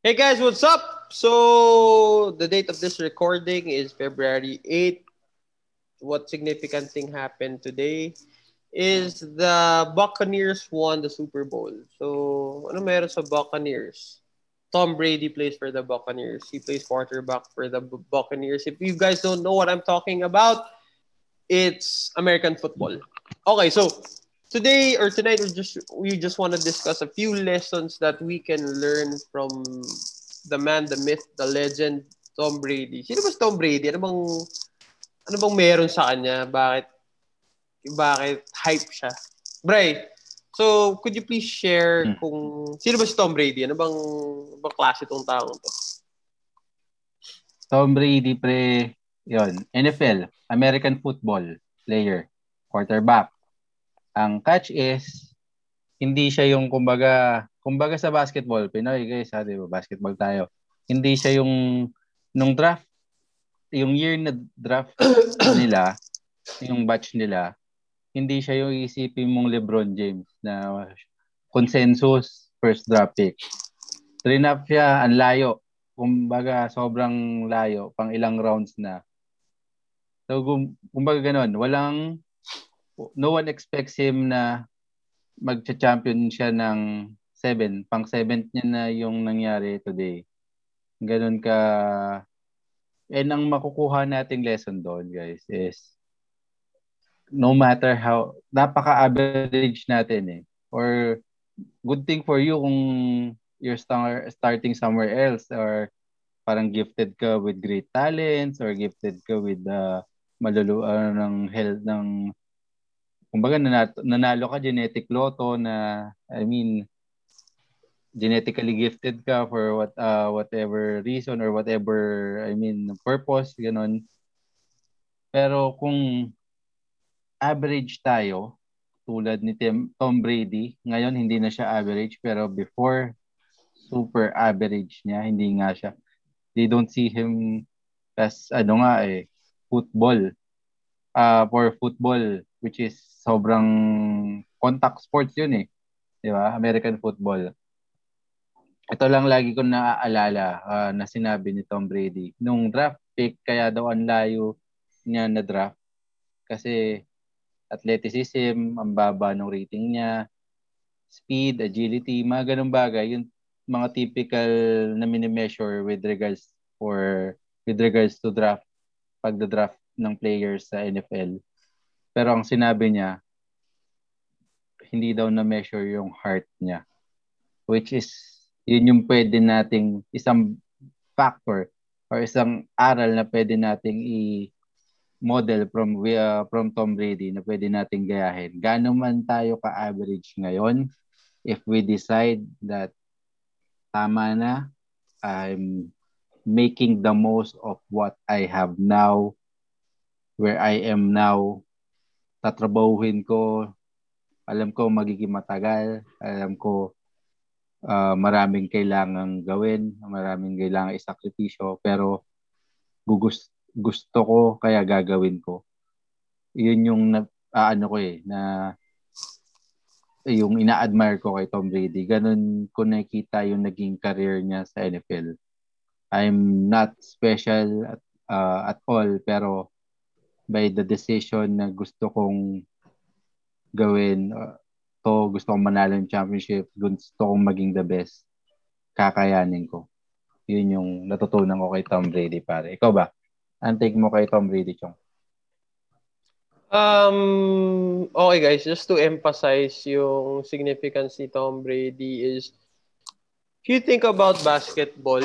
Hey guys, what's up? So, the date of this recording is February 8th. What significant thing happened today is the Buccaneers won the Super Bowl. So, ano meron sa Buccaneers? Tom Brady plays for the Buccaneers. He plays quarterback for the Buccaneers. If you guys don't know what I'm talking about, it's American football. Okay, so today or tonight we just we just want to discuss a few lessons that we can learn from the man, the myth, the legend, Tom Brady. Sino ba si Tom Brady? Ano bang ano bang meron sa kanya? Bakit bakit hype siya? Bray, so could you please share hmm. kung sino ba si Tom Brady? Ano bang bang klase tong taong to? Tom Brady pre, yon NFL, American football player, quarterback ang catch is, hindi siya yung kumbaga, kumbaga sa basketball, Pinoy guys, ha, di ba? Basketball tayo. Hindi siya yung nung draft, yung year na draft nila, yung batch nila, hindi siya yung isipin mong LeBron James na consensus first draft pick. Trinap siya, ang layo. Kumbaga, sobrang layo, pang ilang rounds na. So, kumbaga ganun, walang no one expects him na magcha-champion siya ng 7. Pang 7th niya na yung nangyari today. Ganun ka and ang makukuha nating lesson doon guys is no matter how napaka-average natin eh or good thing for you kung you're star, starting somewhere else or parang gifted ka with great talents or gifted ka with uh, malulu uh, ng health ng kumbaga nanalo, ka genetic lotto na I mean genetically gifted ka for what uh, whatever reason or whatever I mean purpose ganun. Pero kung average tayo tulad ni Tim, Tom Brady ngayon hindi na siya average pero before super average niya hindi nga siya. They don't see him as ano nga eh football. Uh, for football which is sobrang contact sports yun eh. Di ba? American football. Ito lang lagi ko naaalala uh, na sinabi ni Tom Brady. Nung draft pick, kaya daw ang layo niya na draft. Kasi athleticism, ang baba ng rating niya, speed, agility, mga ganun bagay. Yung mga typical na mini-measure with regards for with regards to draft pagda-draft ng players sa NFL. Pero ang sinabi niya, hindi daw na-measure yung heart niya. Which is, yun yung pwede nating isang factor or isang aral na pwede nating i- model from uh, from Tom Brady na pwede nating gayahin. Gaano man tayo ka-average ngayon, if we decide that tama na, I'm making the most of what I have now, where I am now, tatrabahuhin ko, alam ko magiging matagal, alam ko uh, maraming kailangang gawin, maraming kailangang isakripisyo, pero gugust, gusto ko kaya gagawin ko. Yun yung na, uh, ano ko eh, na yung ina-admire ko kay Tom Brady. Ganun ko nakita yung naging career niya sa NFL. I'm not special at, uh, at all, pero by the decision na gusto kong gawin uh, to gusto kong manalo ng championship gusto kong maging the best kakayanin ko. Yun yung natutunan ko kay Tom Brady pare. Ikaw ba? Ang take mo kay Tom Brady chong? Um, okay guys, just to emphasize yung significance ni Tom Brady is if you think about basketball,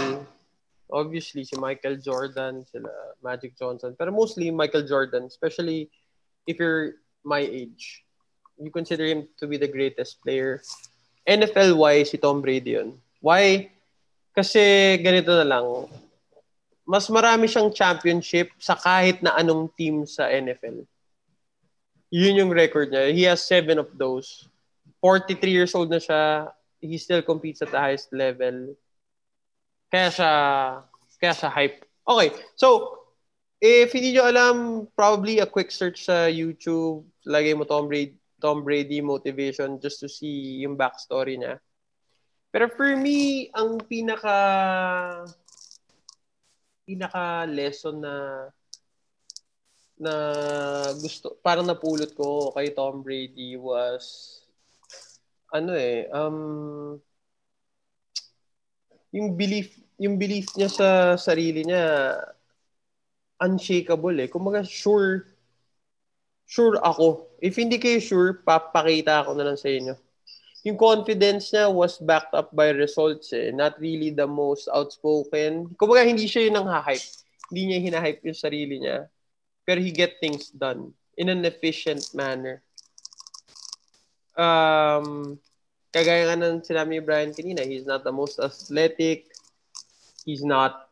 obviously si Michael Jordan, sila Magic Johnson, pero mostly Michael Jordan, especially if you're my age. You consider him to be the greatest player. NFL-wise, si Tom Brady yun. Why? Kasi ganito na lang, mas marami siyang championship sa kahit na anong team sa NFL. Yun yung record niya. He has seven of those. 43 years old na siya. He still competes at the highest level kaya siya, kaya siya hype. Okay, so, if hindi nyo alam, probably a quick search sa YouTube, lagay mo Tom Brady, Tom Brady motivation just to see yung backstory niya. Pero for me, ang pinaka pinaka lesson na na gusto parang napulot ko kay Tom Brady was ano eh um yung belief yung belief niya sa sarili niya unshakable eh. Kumaga sure sure ako. If hindi kayo sure, papakita ako na lang sa inyo. Yung confidence niya was backed up by results eh. Not really the most outspoken. Kumbaga hindi siya yung nang-hype. Hindi niya hinahype yung sarili niya. Pero he get things done in an efficient manner. Um, kagaya nga ng sinabi ni Brian kanina, he's not the most athletic. He's not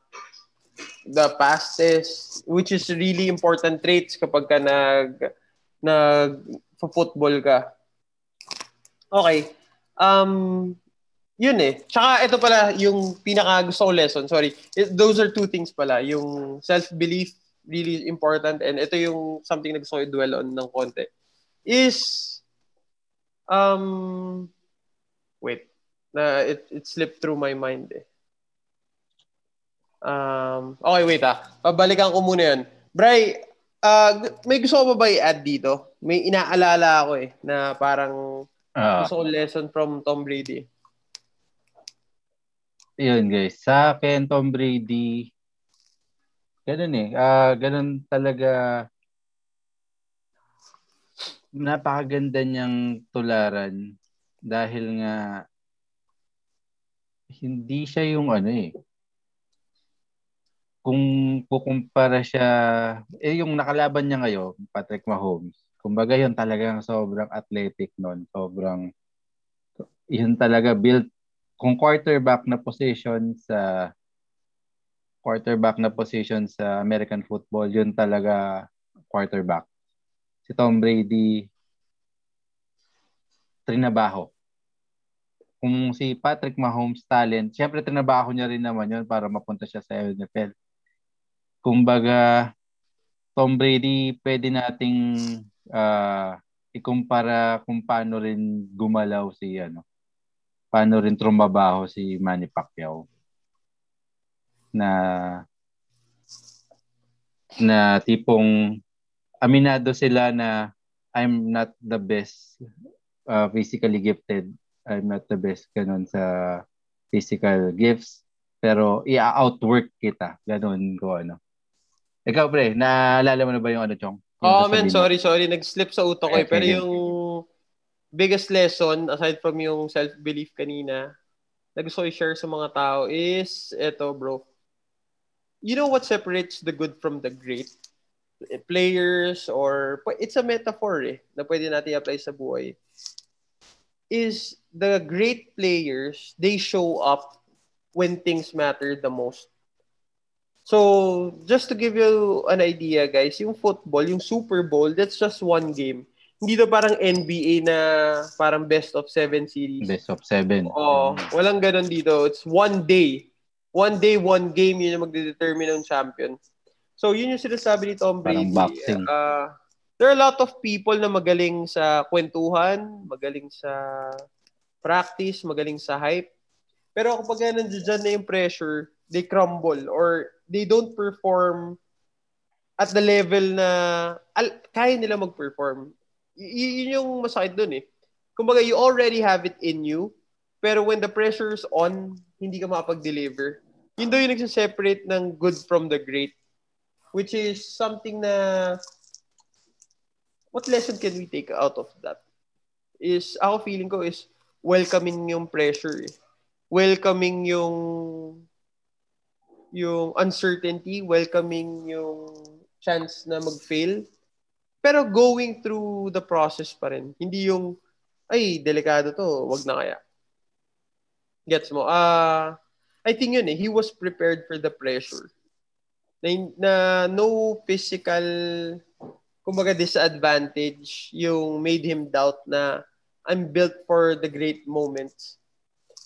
the fastest, which is really important traits kapag ka nag, nag football ka. Okay. Um, yun eh. Tsaka ito pala yung pinaka gusto ko lesson. Sorry. It, those are two things pala. Yung self-belief, really important. And ito yung something na gusto ko dwell on ng konti. Is, um, wait. Na it, it slipped through my mind eh. Um, okay, wait ah. Pabalikan ko muna yun. Bray, uh, may gusto ko ba ba i-add dito? May inaalala ako eh, na parang uh, gusto ko lesson from Tom Brady. Yun guys, sa akin Tom Brady, ganun eh, uh, ganun talaga napakaganda niyang tularan dahil nga hindi siya yung ano eh, kung kukumpara siya, eh yung nakalaban niya ngayon, Patrick Mahomes, kumbaga yun talagang sobrang athletic nun. Sobrang, yun talaga built, kung quarterback na position sa quarterback na position sa American football, yun talaga quarterback. Si Tom Brady, trinabaho. Kung si Patrick Mahomes talent, syempre trinabaho niya rin naman yun para mapunta siya sa NFL kumbaga, Tom Brady, pwede nating uh, ikumpara kung paano rin gumalaw si ano, paano rin trumabaho si Manny Pacquiao na na tipong aminado sila na I'm not the best uh, physically gifted. I'm not the best ganun sa physical gifts. Pero i-outwork kita. Ganun ko ano. Ikaw, pre, naalala mo na ba yung ano, Chong? oh, man, sorry, sorry. Nag-slip sa utak ko eh. Pero yung biggest lesson, aside from yung self-belief kanina, na gusto ko i-share sa mga tao is, eto, bro. You know what separates the good from the great? Players or, it's a metaphor eh, na pwede natin apply sa buhay. Is the great players, they show up when things matter the most. So, just to give you an idea, guys, yung football, yung Super Bowl, that's just one game. Hindi to parang NBA na parang best of seven series. Best of seven. Oo. Walang ganun dito. It's one day. One day, one game, yun yung magdedetermine ng champion. So, yun yung sinasabi ni Tom Brady. Parang boxing. Uh, there are a lot of people na magaling sa kwentuhan, magaling sa practice, magaling sa hype. Pero kapag nandiyan na yung pressure, they crumble or they don't perform at the level na al- kaya nila mag-perform. Y- yun yung masakit dun eh. Kumbaga, you already have it in you, pero when the pressure's on, hindi ka makapag-deliver. Yun daw yung nagsiseparate ng good from the great. Which is something na what lesson can we take out of that? Is, ako feeling ko is welcoming yung pressure eh. Welcoming yung yung uncertainty, welcoming yung chance na mag-fail. Pero going through the process pa rin. Hindi yung, ay, delikado to, wag na kaya. Gets mo? Uh, I think yun eh, he was prepared for the pressure. Na, na no physical, kumbaga disadvantage yung made him doubt na I'm built for the great moments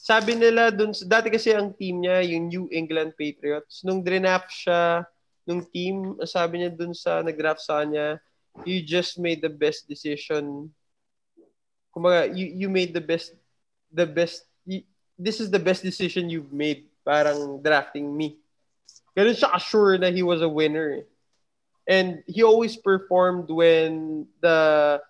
sabi nila dun, dati kasi ang team niya, yung New England Patriots, nung draft siya, nung team, sabi niya dun sa nag-draft sa kanya, you just made the best decision. Kumbaga, you, you made the best, the best, this is the best decision you've made. Parang drafting me. Ganun siya sure na he was a winner. And he always performed when the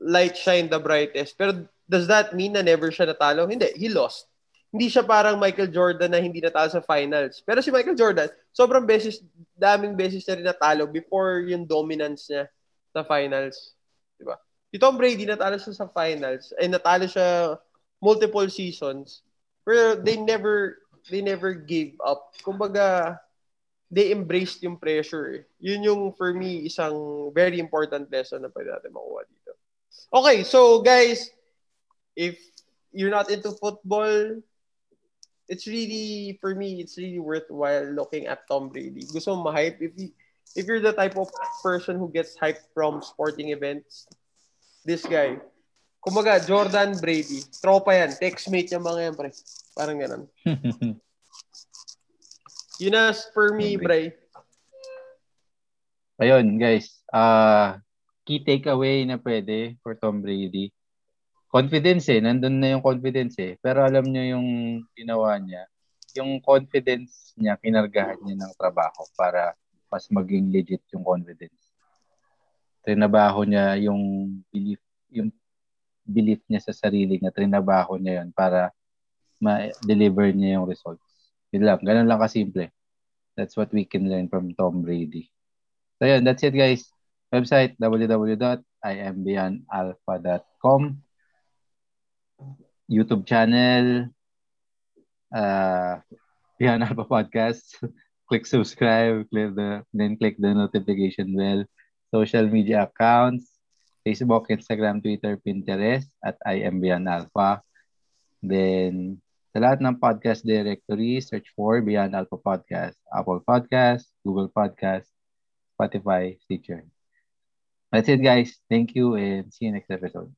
light shine the brightest. Pero does that mean na never siya natalo? Hindi, he lost. Hindi siya parang Michael Jordan na hindi natalo sa finals. Pero si Michael Jordan, sobrang beses, daming beses na rin natalo before yung dominance niya sa finals. Diba? Si Tom Brady, natalo siya sa finals. Ay, natalo siya multiple seasons. Pero they never, they never gave up. Kumbaga, they embraced yung pressure. Eh. Yun yung, for me, isang very important lesson na pwede natin makuha dito. Okay, so guys, if you're not into football, it's really, for me, it's really worthwhile looking at Tom Brady. Gusto mo ma-hype? If, you, if you're the type of person who gets hyped from sporting events, this guy, kumaga, Jordan Brady, tropa yan, textmate yung mga yan, pre. Parang ganun. Yun as for me, Bray. Ayun, guys. Uh, key takeaway na pwede for Tom Brady confidence eh, nandun na yung confidence eh. Pero alam niyo yung ginawa niya, yung confidence niya, kinargahan niya ng trabaho para mas maging legit yung confidence. Trinabaho niya yung belief, yung belief niya sa sarili niya, trinabaho niya yun para ma-deliver niya yung results. Yun lang, ganun lang kasimple. That's what we can learn from Tom Brady. So yun, that's it guys. Website www.imbeyondalpha.com YouTube channel, uh, Beyond Alpha Podcast. click subscribe, click the, then click the notification bell. Social media accounts, Facebook, Instagram, Twitter, Pinterest, at I Alpha. Then, sa lahat ng podcast directory, search for Beyond Alpha Podcast, Apple Podcast, Google Podcast, Spotify, Stitcher. That's it, guys. Thank you and see you next episode.